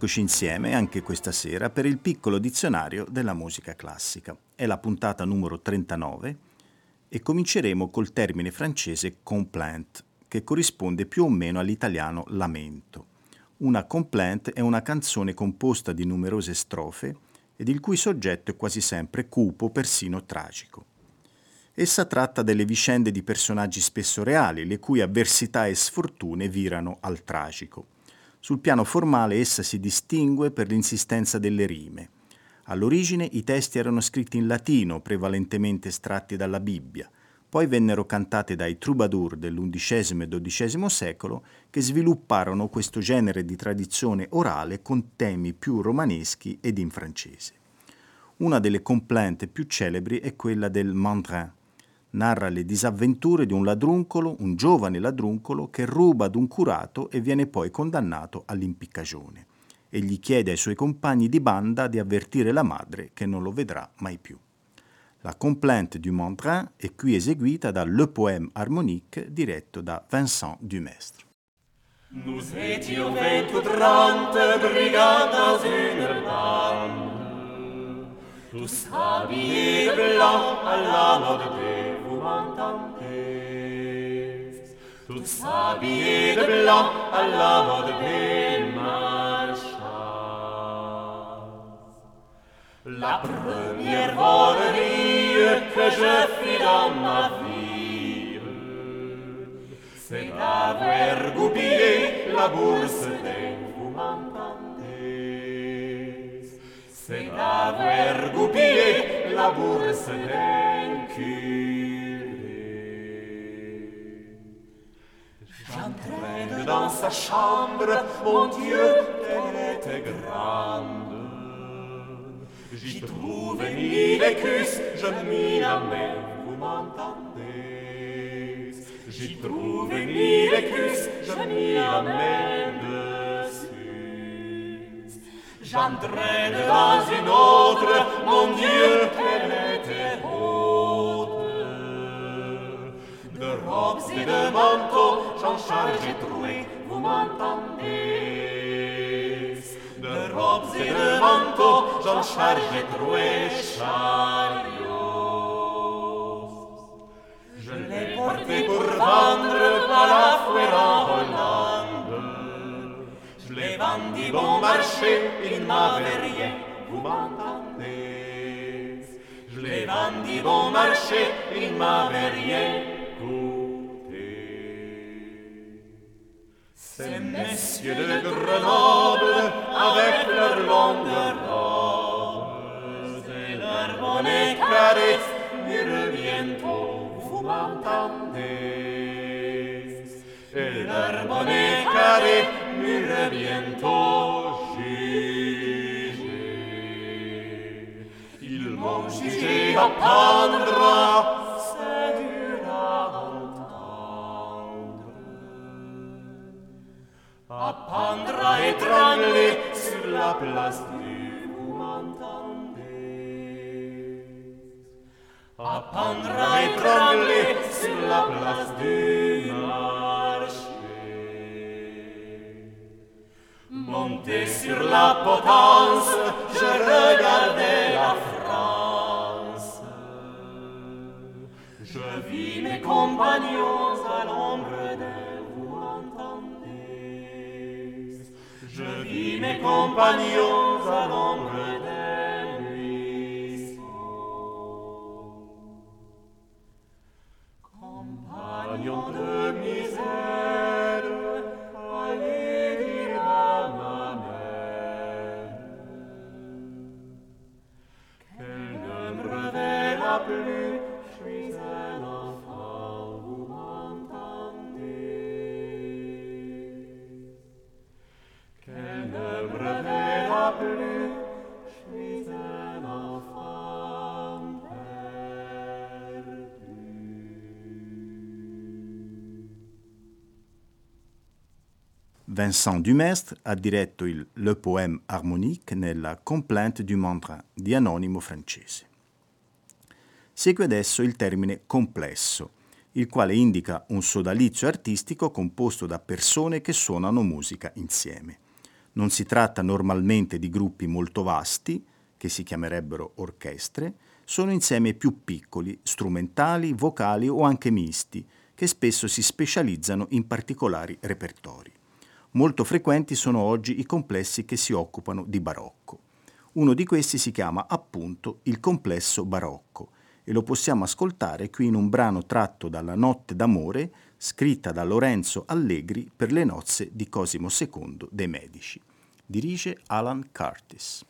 Rieccoci insieme anche questa sera per il piccolo dizionario della musica classica. È la puntata numero 39 e cominceremo col termine francese complaint, che corrisponde più o meno all'italiano lamento. Una complaint è una canzone composta di numerose strofe ed il cui soggetto è quasi sempre cupo, persino tragico. Essa tratta delle vicende di personaggi spesso reali, le cui avversità e sfortune virano al tragico. Sul piano formale essa si distingue per l'insistenza delle rime. All'origine i testi erano scritti in latino, prevalentemente estratti dalla Bibbia, poi vennero cantate dai troubadour dell'undicesimo e XII secolo che svilupparono questo genere di tradizione orale con temi più romaneschi ed in francese. Una delle complainte più celebri è quella del Mandrin, narra le disavventure di un ladruncolo, un giovane ladruncolo, che ruba ad un curato e viene poi condannato all'impiccagione. Egli chiede ai suoi compagni di banda di avvertire la madre che non lo vedrà mai più. La complainte du Mandrin è qui eseguita da Le Poème Harmonique diretto da Vincent Dumestre. Nous étions vingt ou trente brigands dans une bande, tu stabi blanc alla lode devumantam tes. Tu stabi blanc alla lode demarchas. La première volerie que je fis dans ma vie, c'est d'avoir oublié la bourse des c'est d'avoir goupillé la bourse des J'entraîne dans sa chambre, mon Dieu, qu'elle était grande. J'y trouve mille écus, je m'y amène, vous m'entendez? J'y trouve mille écus, je m'y amène. J'entraîne dans une autre, mon Dieu, qu'elle était haute. De robes et de manteaux, j'en charge troué, vous m'entendez De robes et de manteaux, j'en charge troué chariot. Je l'ai porté pour vendre à la en Hollande vend du bon marché, il m'avait rien, vous m'entendez? Je les vends du bon marché, il m'avait rien. Coûté. Ces messieurs de Grenoble, avec leur longue robe et leur bonnet carré, ils reviennent tôt, vous m'entendez? Et leur bonnet carré, viento giger. Il mont giger apprendra, c'est dur à et sur la place du et trembler sur la place du. Monté sur la potence, je regardais la France. Je vis mes compagnons à l'ombre Je vis mes compagnons à l'ombre des Vincent Dumestre ha diretto il Le Poème harmonique nella Complainte du Mandrin di anonimo francese. Segue adesso il termine complesso, il quale indica un sodalizio artistico composto da persone che suonano musica insieme. Non si tratta normalmente di gruppi molto vasti, che si chiamerebbero orchestre, sono insieme più piccoli, strumentali, vocali o anche misti, che spesso si specializzano in particolari repertori. Molto frequenti sono oggi i complessi che si occupano di barocco. Uno di questi si chiama appunto il complesso barocco e lo possiamo ascoltare qui in un brano tratto dalla Notte d'amore scritta da Lorenzo Allegri per le nozze di Cosimo II dei Medici. Dirige Alan Curtis.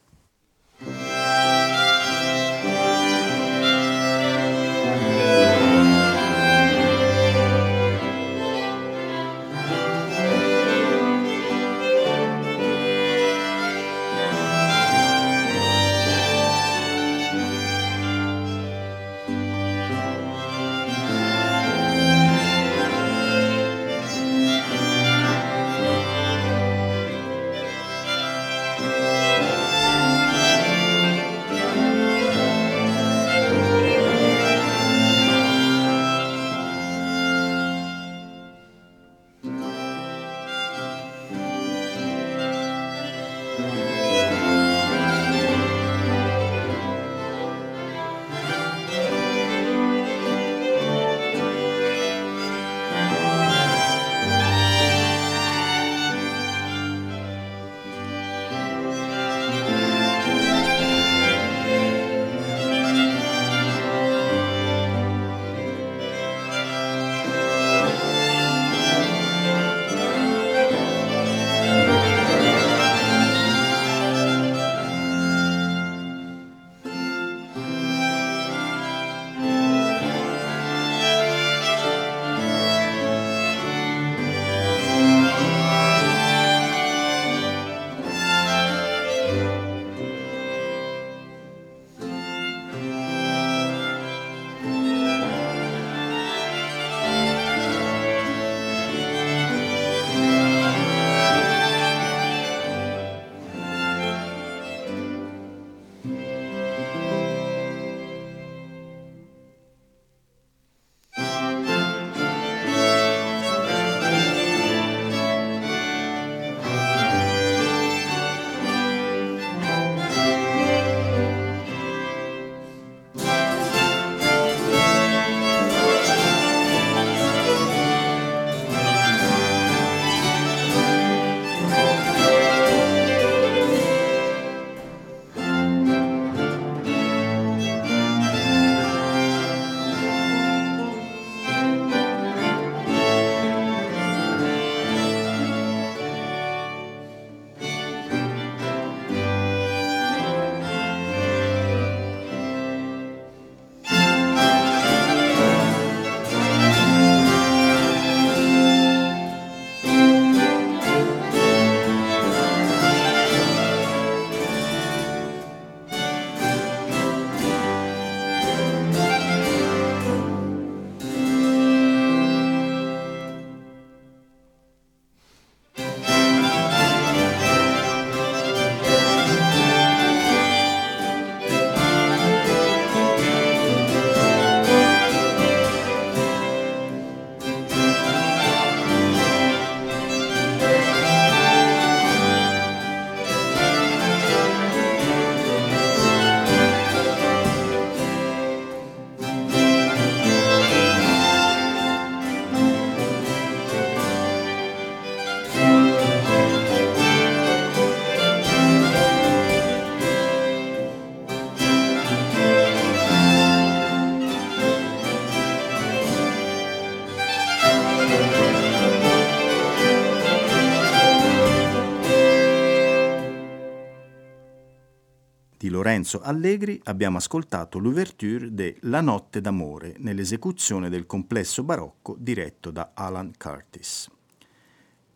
Lorenzo Allegri abbiamo ascoltato l'ouverture de La notte d'amore nell'esecuzione del complesso barocco diretto da Alan Curtis.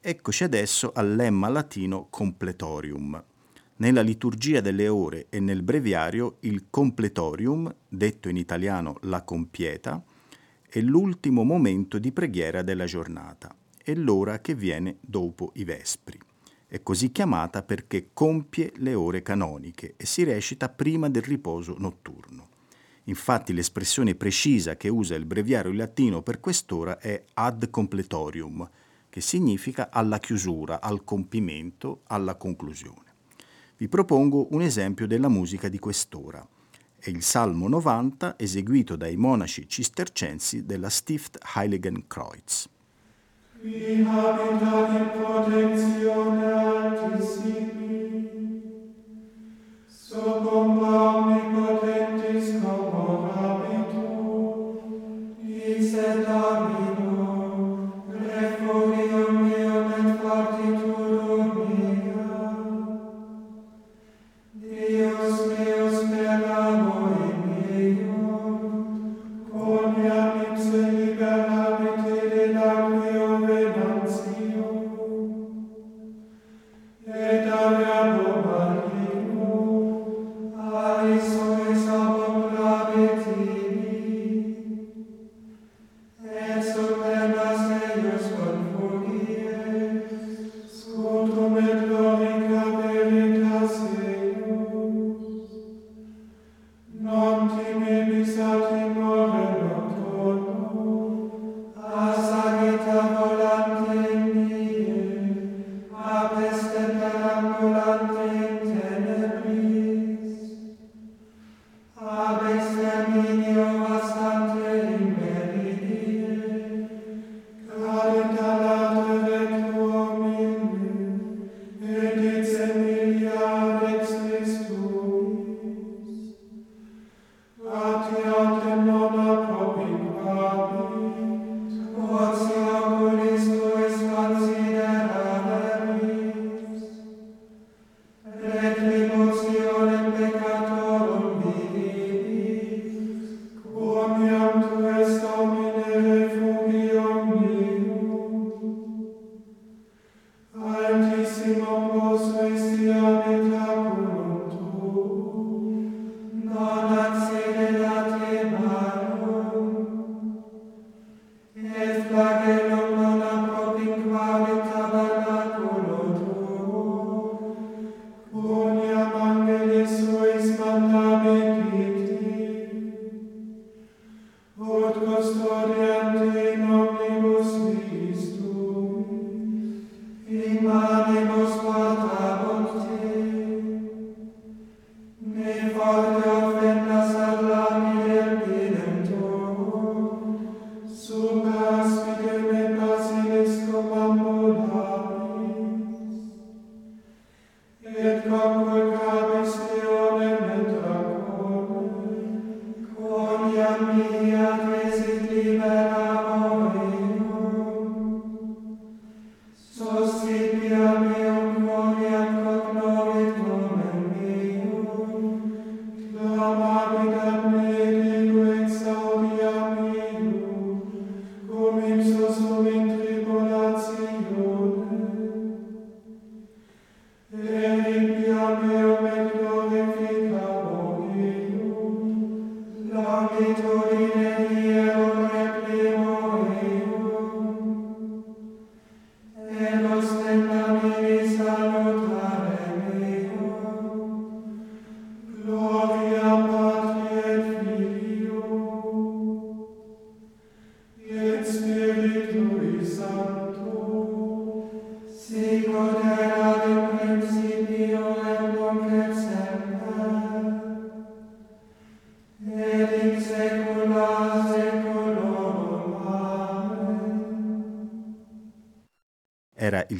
Eccoci adesso al lemma latino completorium. Nella liturgia delle ore e nel breviario il completorium, detto in italiano la compieta, è l'ultimo momento di preghiera della giornata e l'ora che viene dopo i vespri. È così chiamata perché compie le ore canoniche e si recita prima del riposo notturno. Infatti l'espressione precisa che usa il breviario latino per quest'ora è ad completorium, che significa alla chiusura, al compimento, alla conclusione. Vi propongo un esempio della musica di quest'ora. È il Salmo 90 eseguito dai monaci cistercensi della Stift Heiligenkreuz. qui habitat in protectione altissimi, so combaum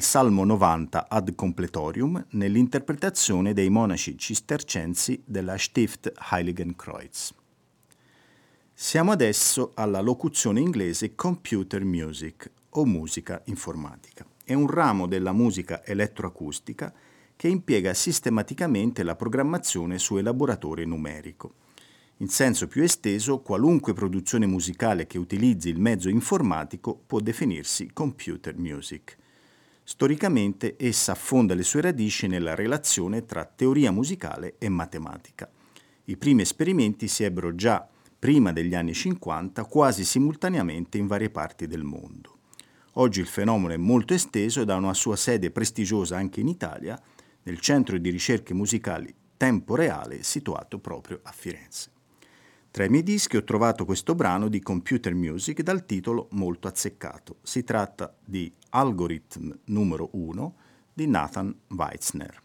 Salmo 90 ad completorium nell'interpretazione dei monaci cistercensi della Stift Heiligenkreuz. Siamo adesso alla locuzione inglese computer music o musica informatica. È un ramo della musica elettroacustica che impiega sistematicamente la programmazione su elaboratore numerico. In senso più esteso, qualunque produzione musicale che utilizzi il mezzo informatico può definirsi computer music. Storicamente essa affonda le sue radici nella relazione tra teoria musicale e matematica. I primi esperimenti si ebbero già prima degli anni 50 quasi simultaneamente in varie parti del mondo. Oggi il fenomeno è molto esteso ed ha una sua sede prestigiosa anche in Italia, nel centro di ricerche musicali Tempo Reale situato proprio a Firenze. Tra i miei dischi ho trovato questo brano di computer music dal titolo molto azzeccato. Si tratta di Algorithm numero 1 di Nathan Weitzner.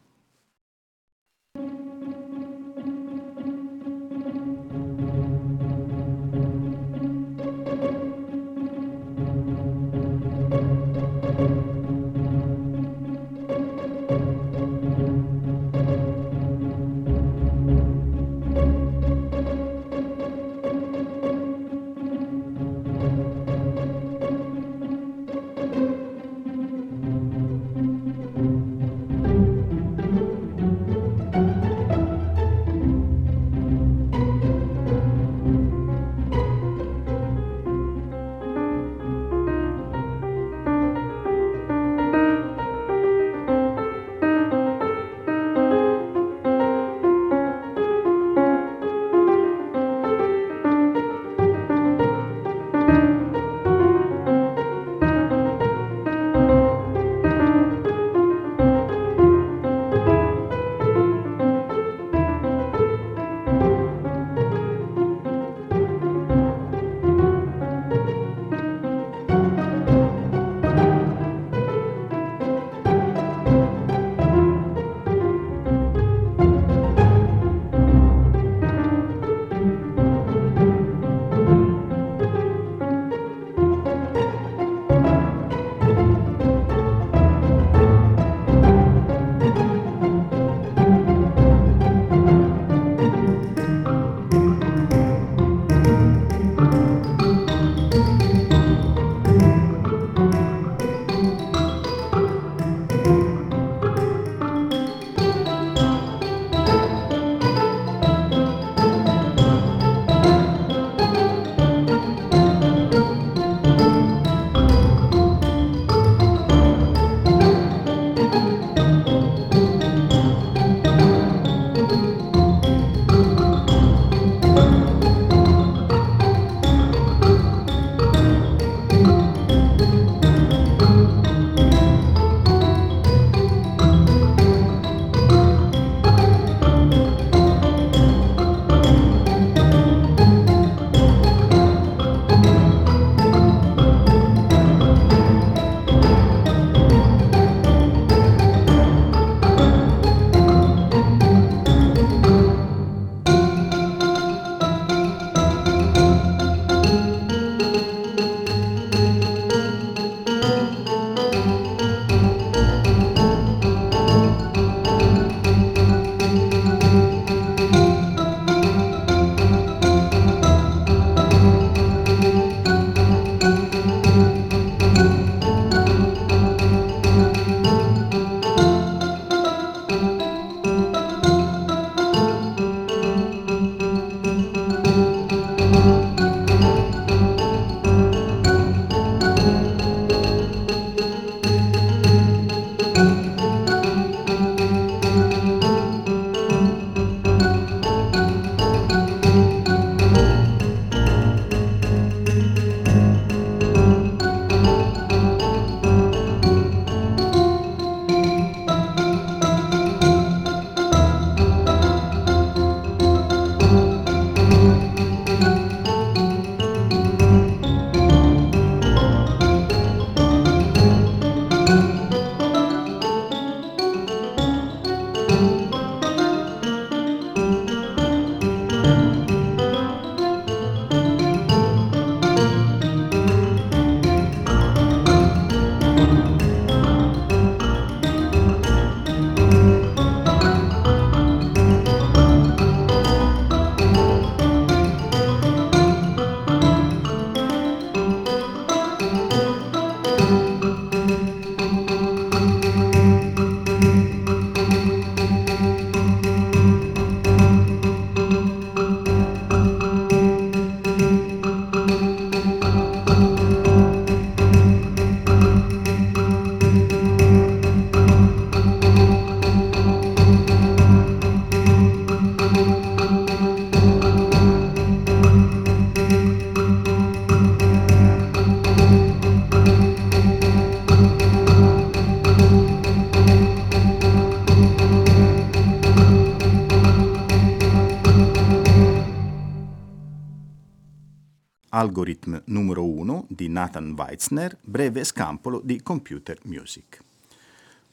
Algorithm numero 1 di Nathan Weitzner, breve scampolo di Computer Music.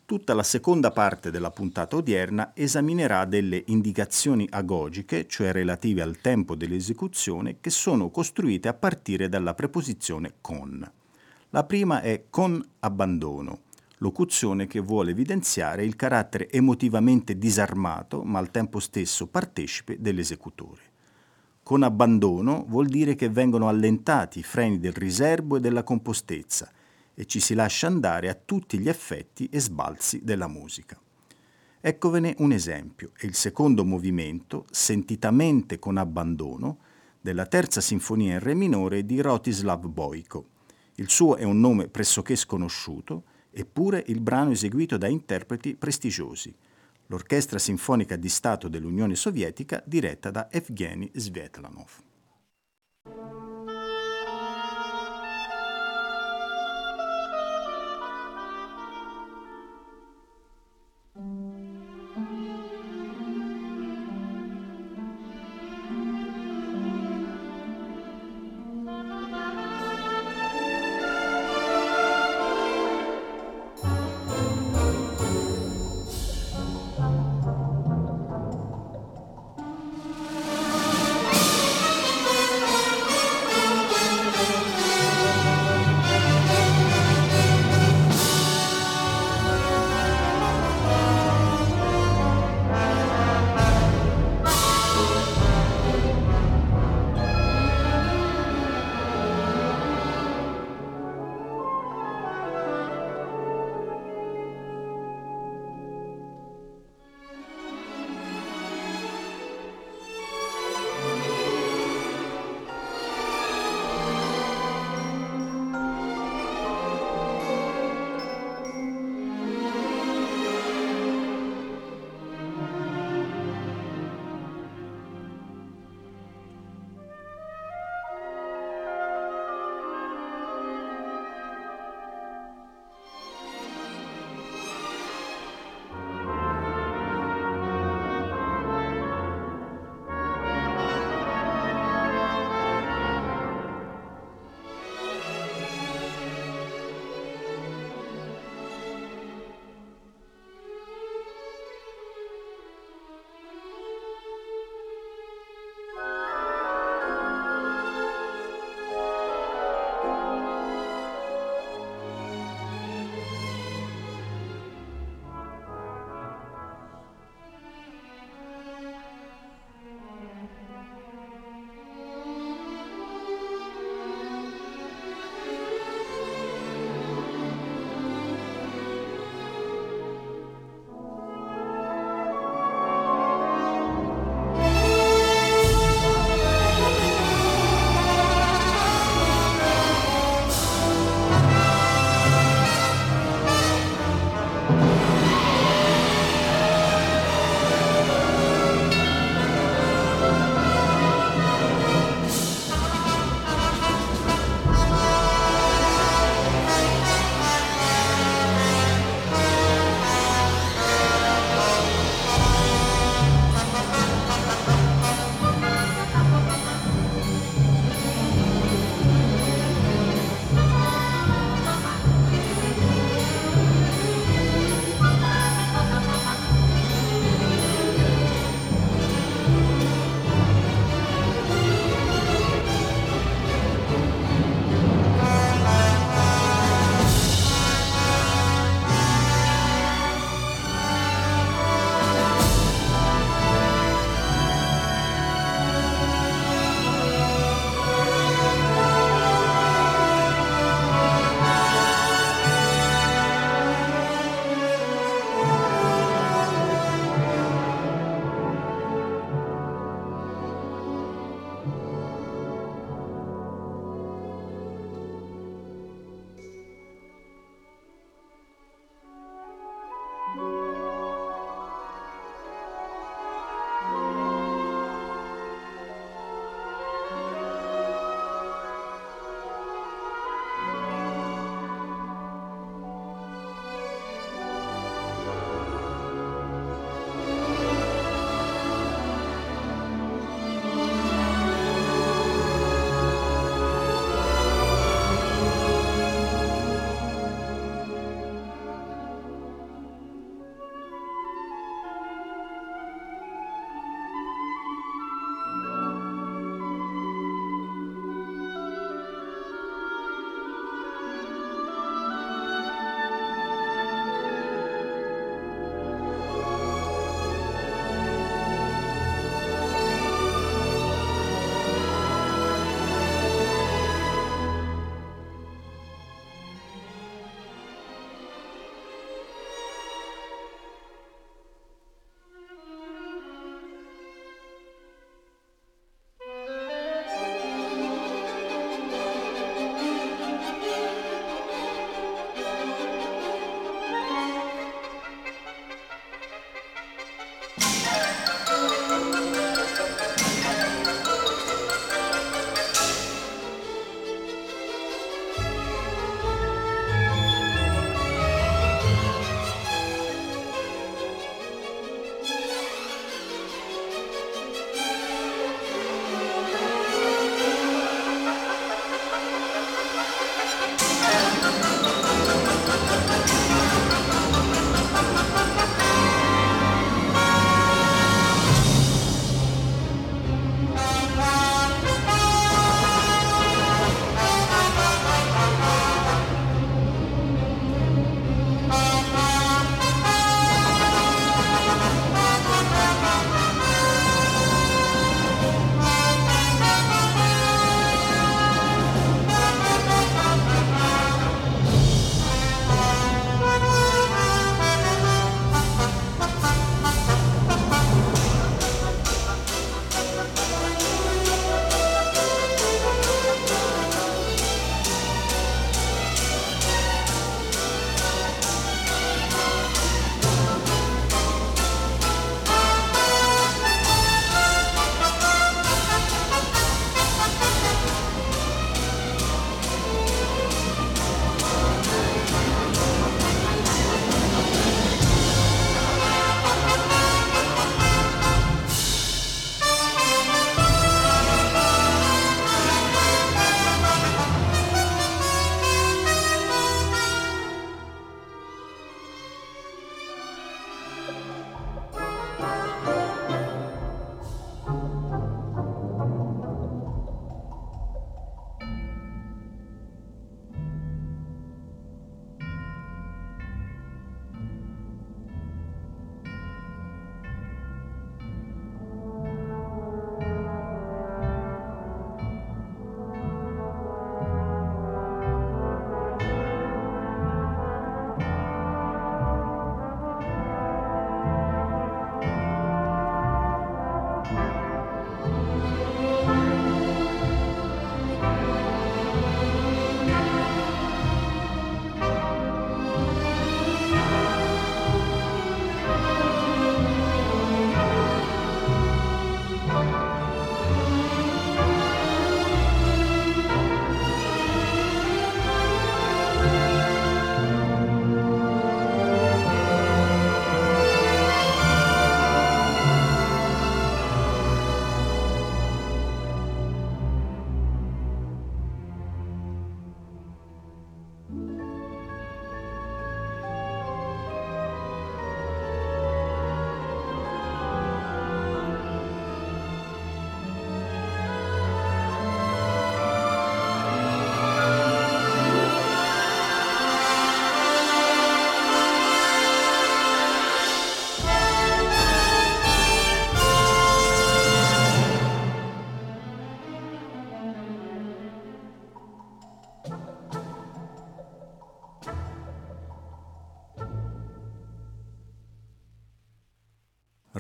Tutta la seconda parte della puntata odierna esaminerà delle indicazioni agogiche, cioè relative al tempo dell'esecuzione, che sono costruite a partire dalla preposizione con. La prima è con abbandono, locuzione che vuole evidenziare il carattere emotivamente disarmato, ma al tempo stesso partecipe dell'esecutore. Con abbandono vuol dire che vengono allentati i freni del riservo e della compostezza, e ci si lascia andare a tutti gli effetti e sbalzi della musica. Eccovene un esempio, è il secondo movimento, sentitamente con abbandono, della terza sinfonia in re minore di Rotislav Boiko. Il suo è un nome pressoché sconosciuto, eppure il brano eseguito da interpreti prestigiosi, l'Orchestra Sinfonica di Stato dell'Unione Sovietica diretta da Evgeny Svetlanov.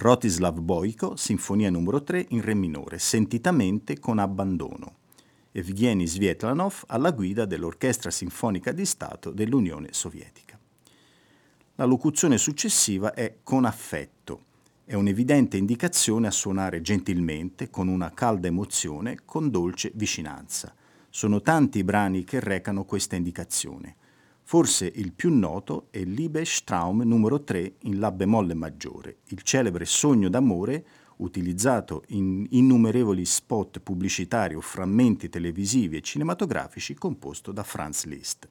Rotislav Boiko, Sinfonia numero 3 in Re minore, sentitamente con abbandono. Evgeny Svietlanov alla guida dell'Orchestra Sinfonica di Stato dell'Unione Sovietica. La locuzione successiva è con affetto. È un'evidente indicazione a suonare gentilmente, con una calda emozione, con dolce vicinanza. Sono tanti i brani che recano questa indicazione. Forse il più noto è Liebestraum numero 3 in La bemolle maggiore, il celebre sogno d'amore utilizzato in innumerevoli spot pubblicitari o frammenti televisivi e cinematografici composto da Franz Liszt.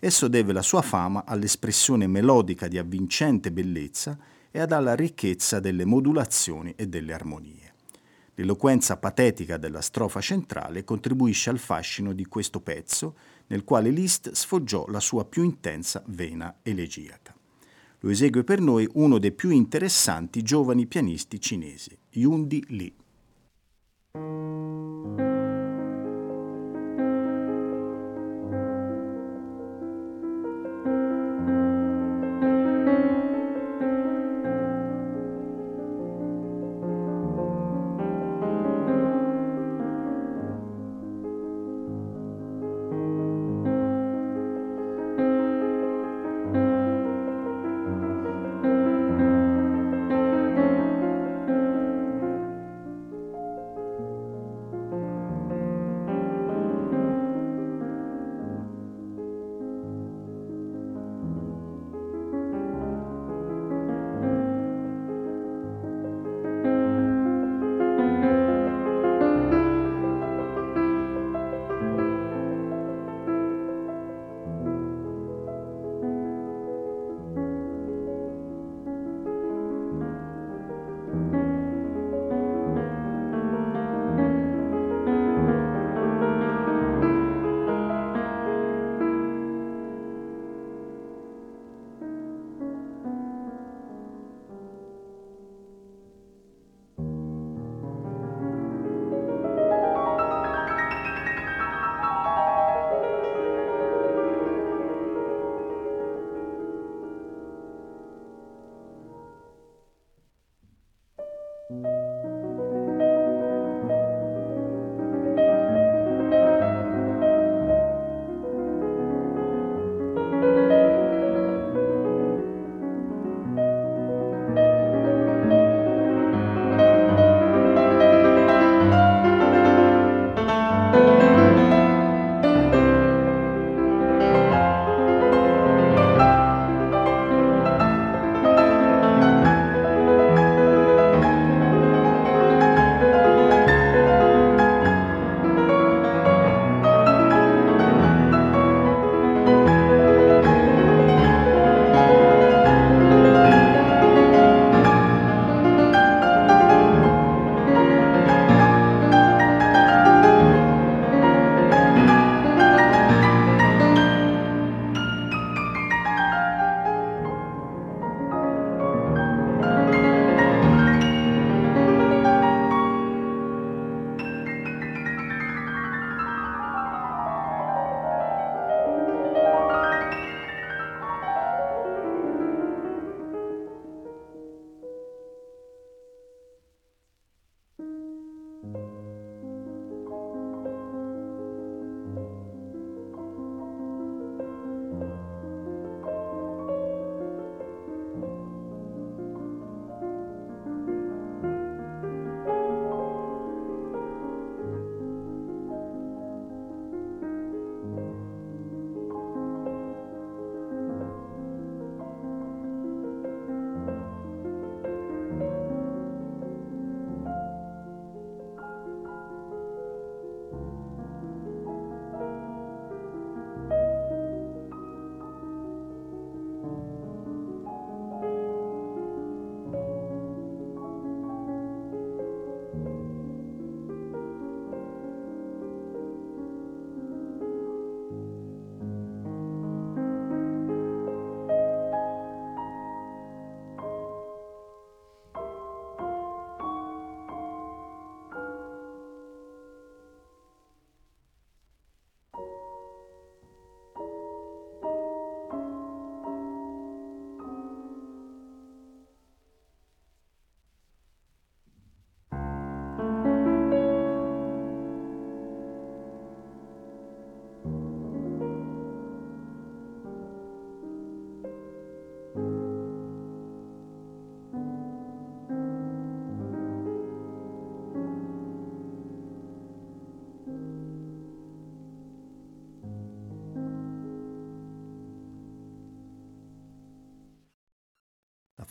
Esso deve la sua fama all'espressione melodica di avvincente bellezza e alla ricchezza delle modulazioni e delle armonie. L'eloquenza patetica della strofa centrale contribuisce al fascino di questo pezzo, nel quale Liszt sfoggiò la sua più intensa vena elegiaca. Lo esegue per noi uno dei più interessanti giovani pianisti cinesi, Yundi Li.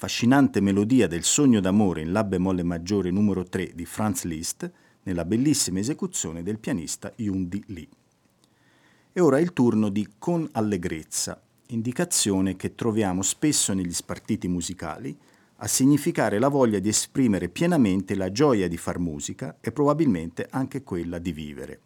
Affascinante melodia del sogno d'amore in La bemolle maggiore numero 3 di Franz Liszt, nella bellissima esecuzione del pianista Yundi Lee. E ora il turno di Con allegrezza, indicazione che troviamo spesso negli spartiti musicali, a significare la voglia di esprimere pienamente la gioia di far musica e probabilmente anche quella di vivere.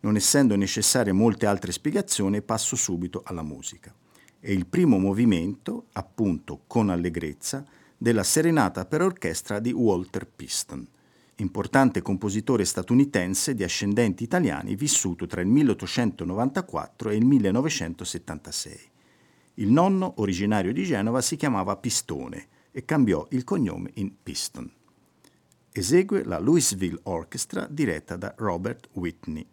Non essendo necessarie molte altre spiegazioni, passo subito alla musica. È il primo movimento, appunto con allegrezza, della serenata per orchestra di Walter Piston, importante compositore statunitense di ascendenti italiani vissuto tra il 1894 e il 1976. Il nonno, originario di Genova, si chiamava Pistone, e cambiò il cognome in Piston. Esegue la Louisville Orchestra diretta da Robert Whitney.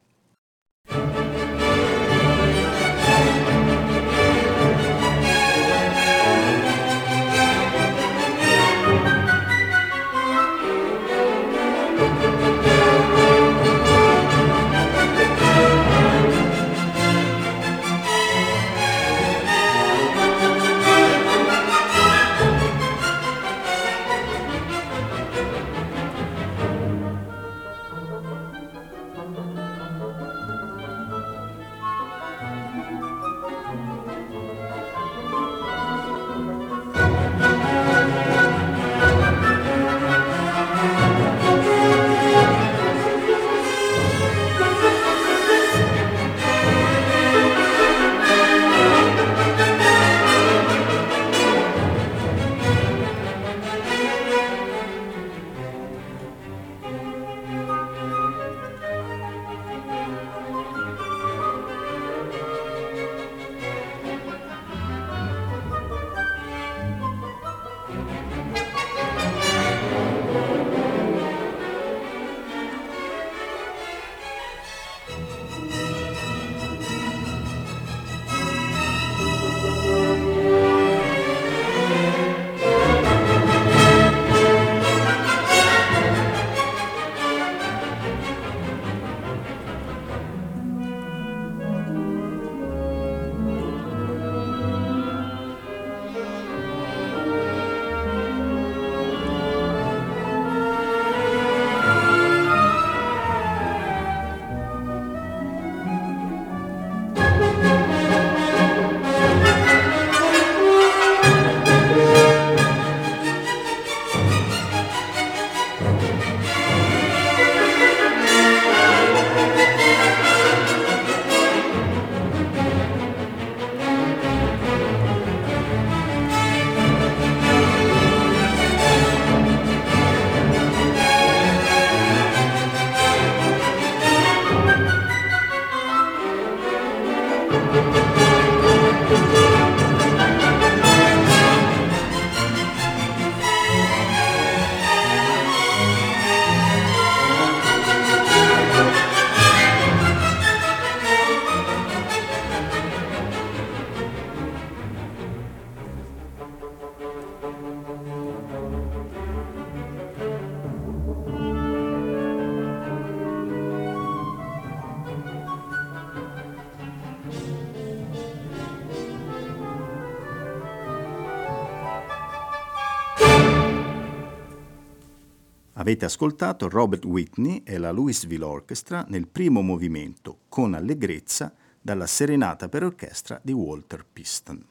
Avete ascoltato Robert Whitney e la Louisville Orchestra nel primo movimento con allegrezza dalla Serenata per orchestra di Walter Piston.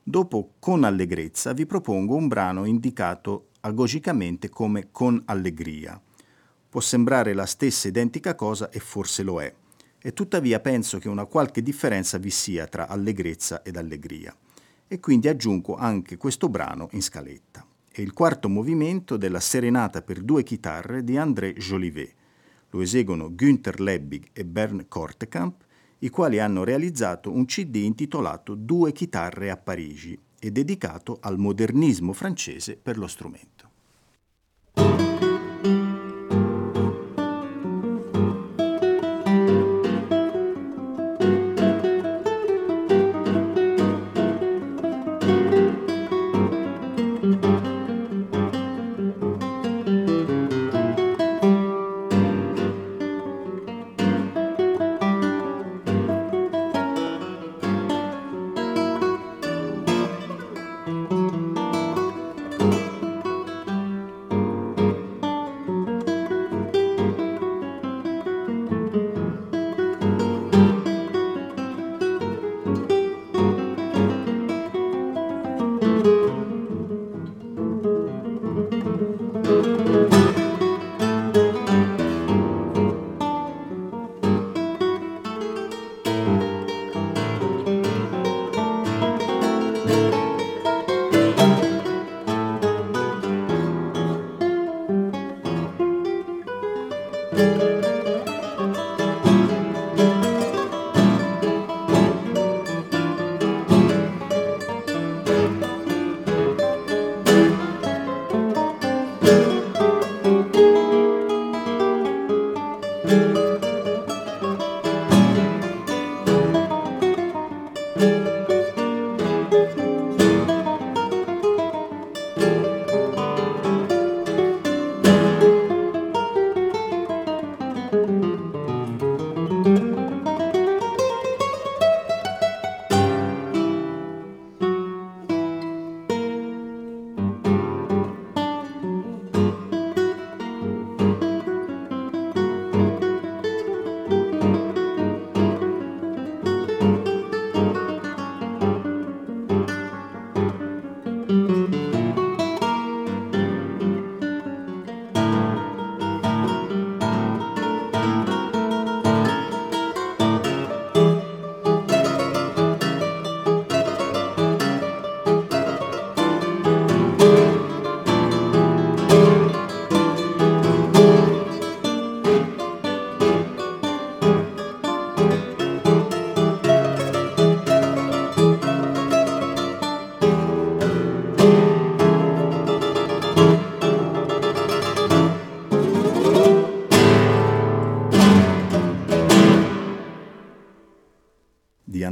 Dopo Con allegrezza vi propongo un brano indicato agogicamente come Con allegria. Può sembrare la stessa identica cosa e forse lo è, e tuttavia penso che una qualche differenza vi sia tra allegrezza ed allegria, e quindi aggiungo anche questo brano in scaletta è il quarto movimento della Serenata per due chitarre di André Jolivet. Lo eseguono Günther Lebbig e Bern Kortekamp, i quali hanno realizzato un CD intitolato Due chitarre a Parigi e dedicato al modernismo francese per lo strumento.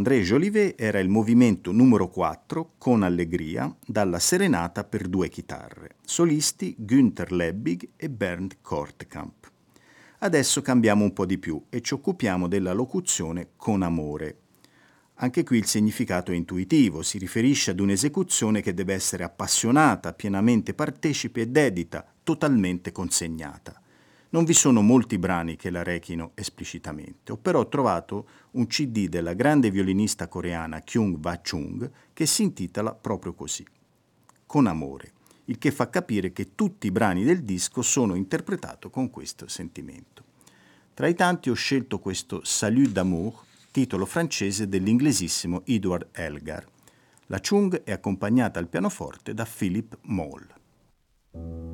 André Jolivet era il movimento numero 4 con allegria dalla Serenata per due chitarre, solisti Günther Lebbig e Bernd Kortkamp. Adesso cambiamo un po' di più e ci occupiamo della locuzione con amore. Anche qui il significato è intuitivo, si riferisce ad un'esecuzione che deve essere appassionata, pienamente partecipe e dedita, totalmente consegnata. Non vi sono molti brani che la rechino esplicitamente, ho però trovato un CD della grande violinista coreana Kyung Ba Chung che si intitola proprio così, Con amore, il che fa capire che tutti i brani del disco sono interpretati con questo sentimento. Tra i tanti ho scelto questo Salut d'amour, titolo francese dell'inglesissimo Edward Elgar. La Chung è accompagnata al pianoforte da Philip Moll.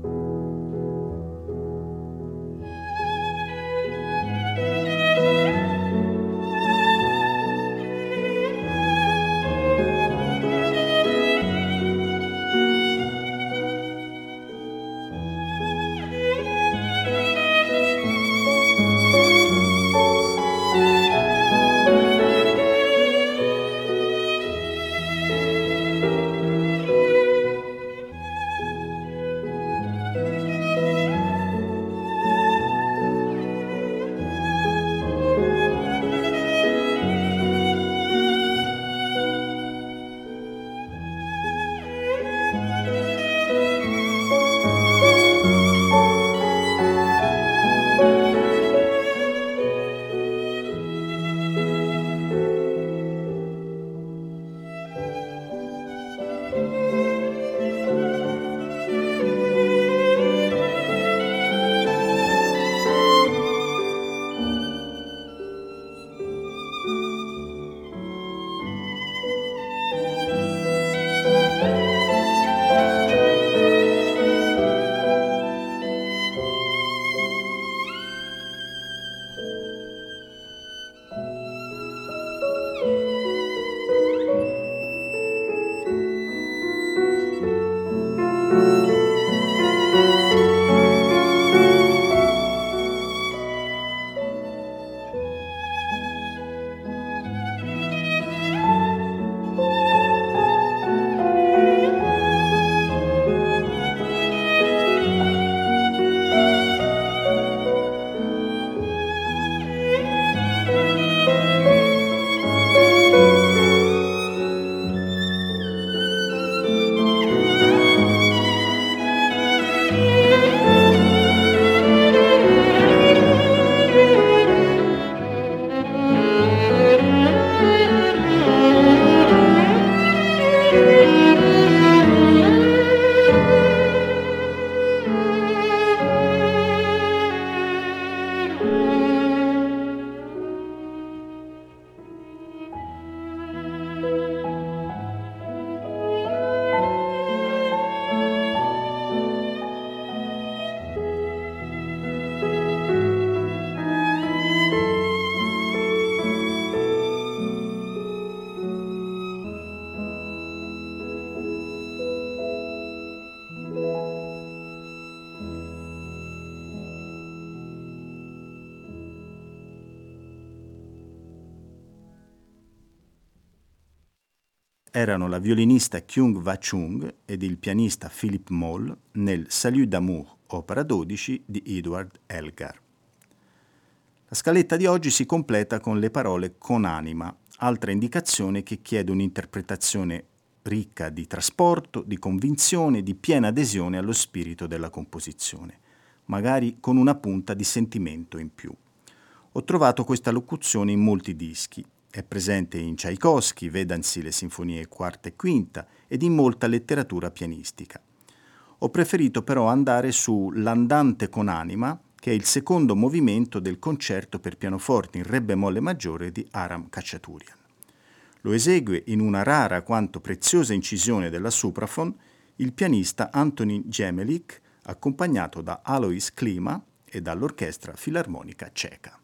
Violinista Kyung Va Chung ed il pianista Philip Moll nel Salut d'amour, opera 12 di Edward Elgar. La scaletta di oggi si completa con le parole con anima, altra indicazione che chiede un'interpretazione ricca di trasporto, di convinzione, di piena adesione allo spirito della composizione, magari con una punta di sentimento in più. Ho trovato questa locuzione in molti dischi, è presente in Tchaikovsky, vedansi le sinfonie quarta e quinta, ed in molta letteratura pianistica. Ho preferito però andare su L'andante con anima, che è il secondo movimento del concerto per pianoforte in re bemolle maggiore di Aram Khachaturian. Lo esegue in una rara quanto preziosa incisione della supraphone il pianista Antonin Gemelik, accompagnato da Alois Klima e dall'Orchestra Filarmonica Ceca.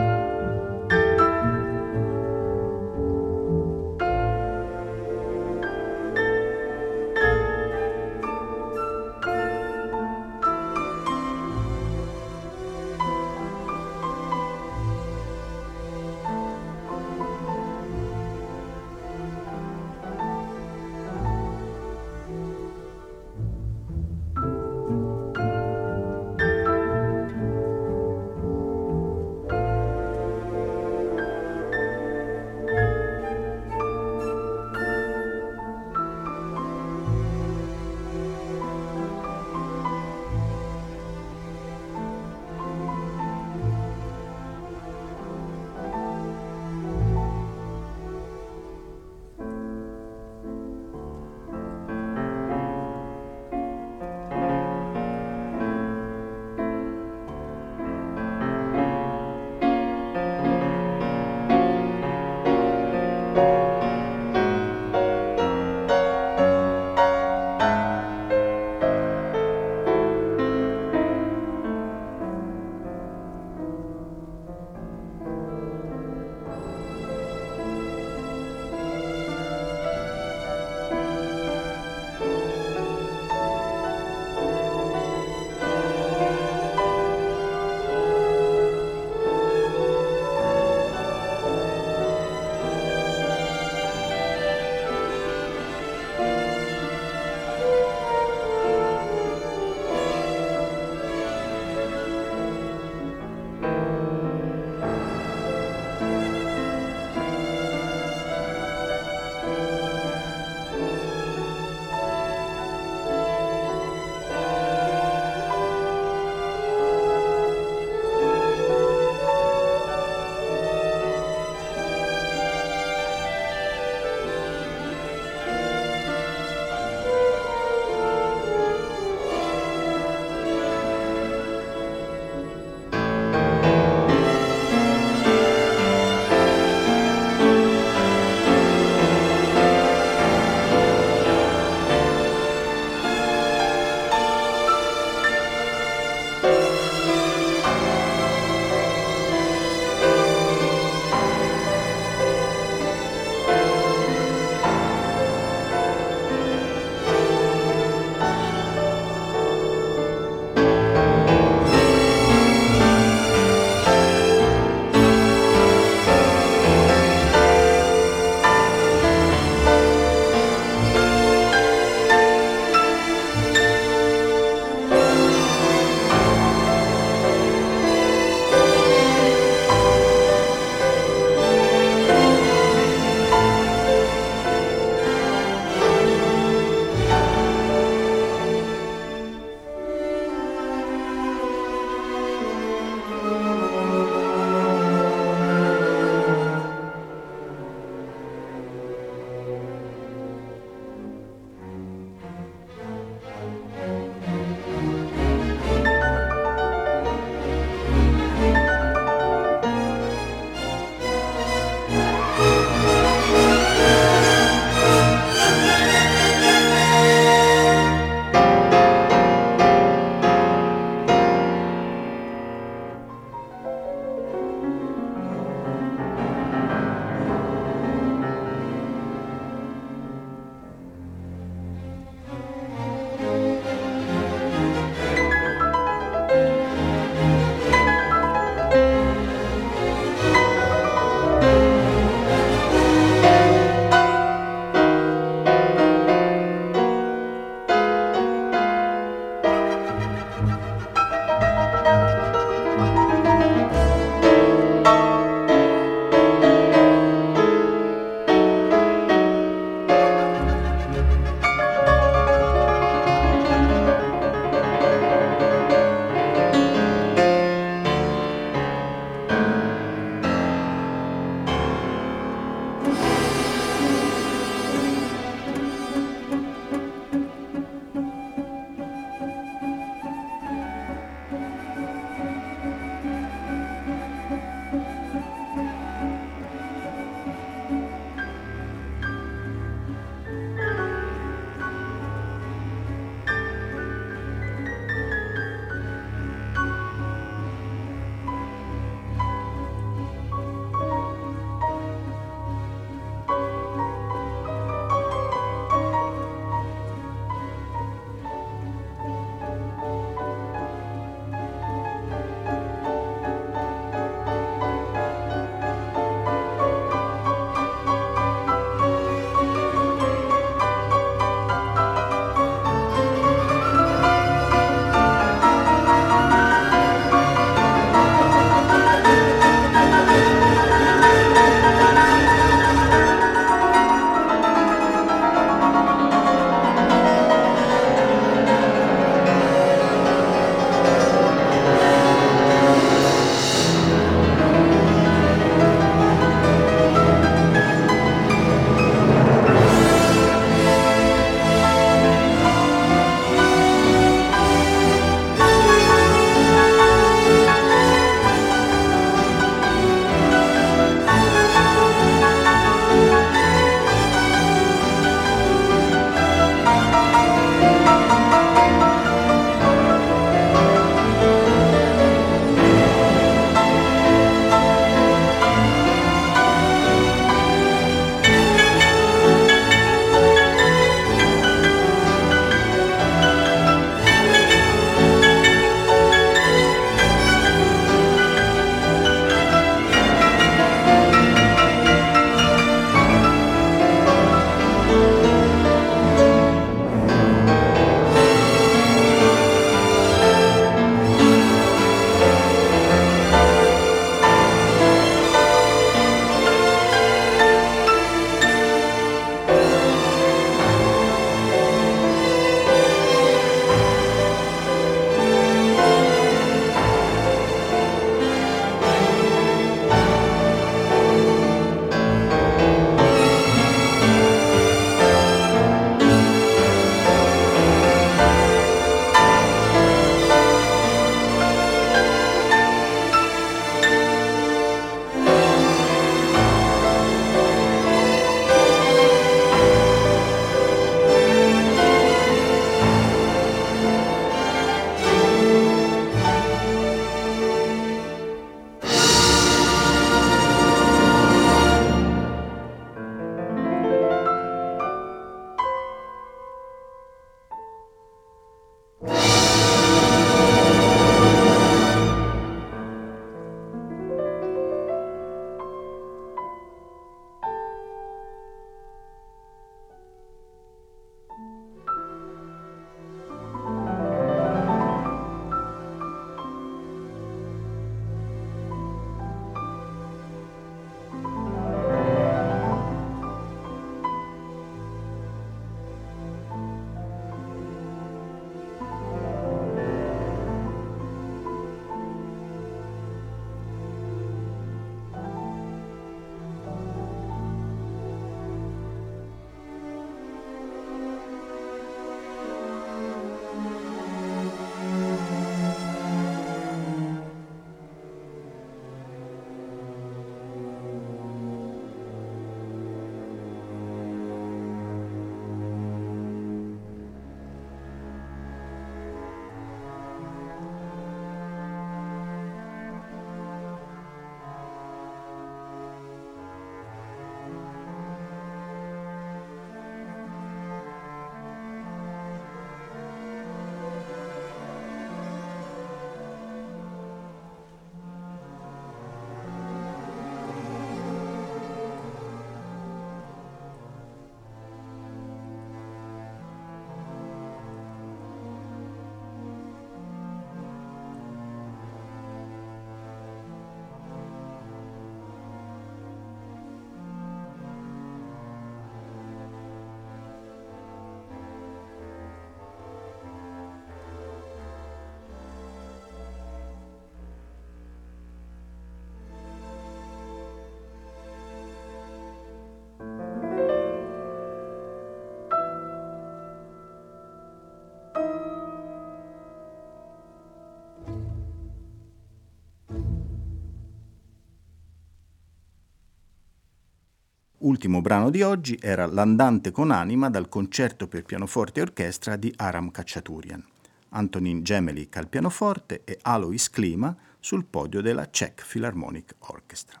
Ultimo brano di oggi era L'andante con anima dal concerto per pianoforte e orchestra di Aram Khachaturian. Antonin Gemelik al pianoforte e Alois Klima sul podio della Czech Philharmonic Orchestra.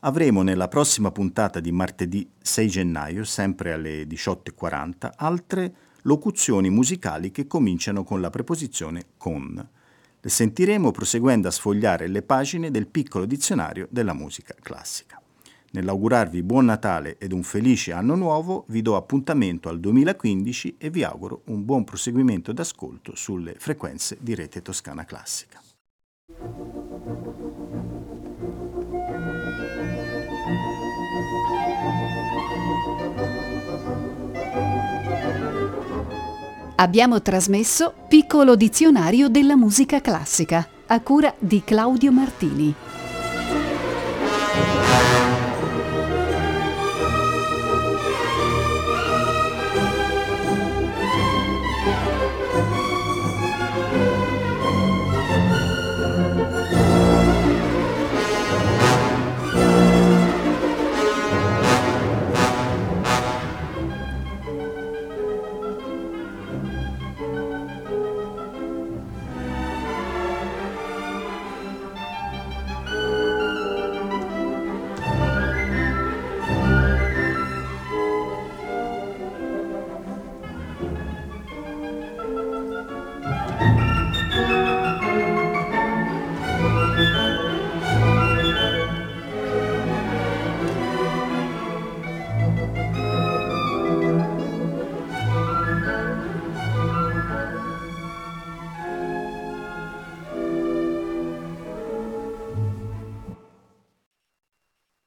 Avremo nella prossima puntata di martedì 6 gennaio, sempre alle 18.40, altre locuzioni musicali che cominciano con la preposizione con. Le sentiremo proseguendo a sfogliare le pagine del piccolo dizionario della musica classica. Nell'augurarvi buon Natale ed un felice anno nuovo, vi do appuntamento al 2015 e vi auguro un buon proseguimento d'ascolto sulle frequenze di Rete Toscana Classica. Abbiamo trasmesso Piccolo dizionario della musica classica a cura di Claudio Martini.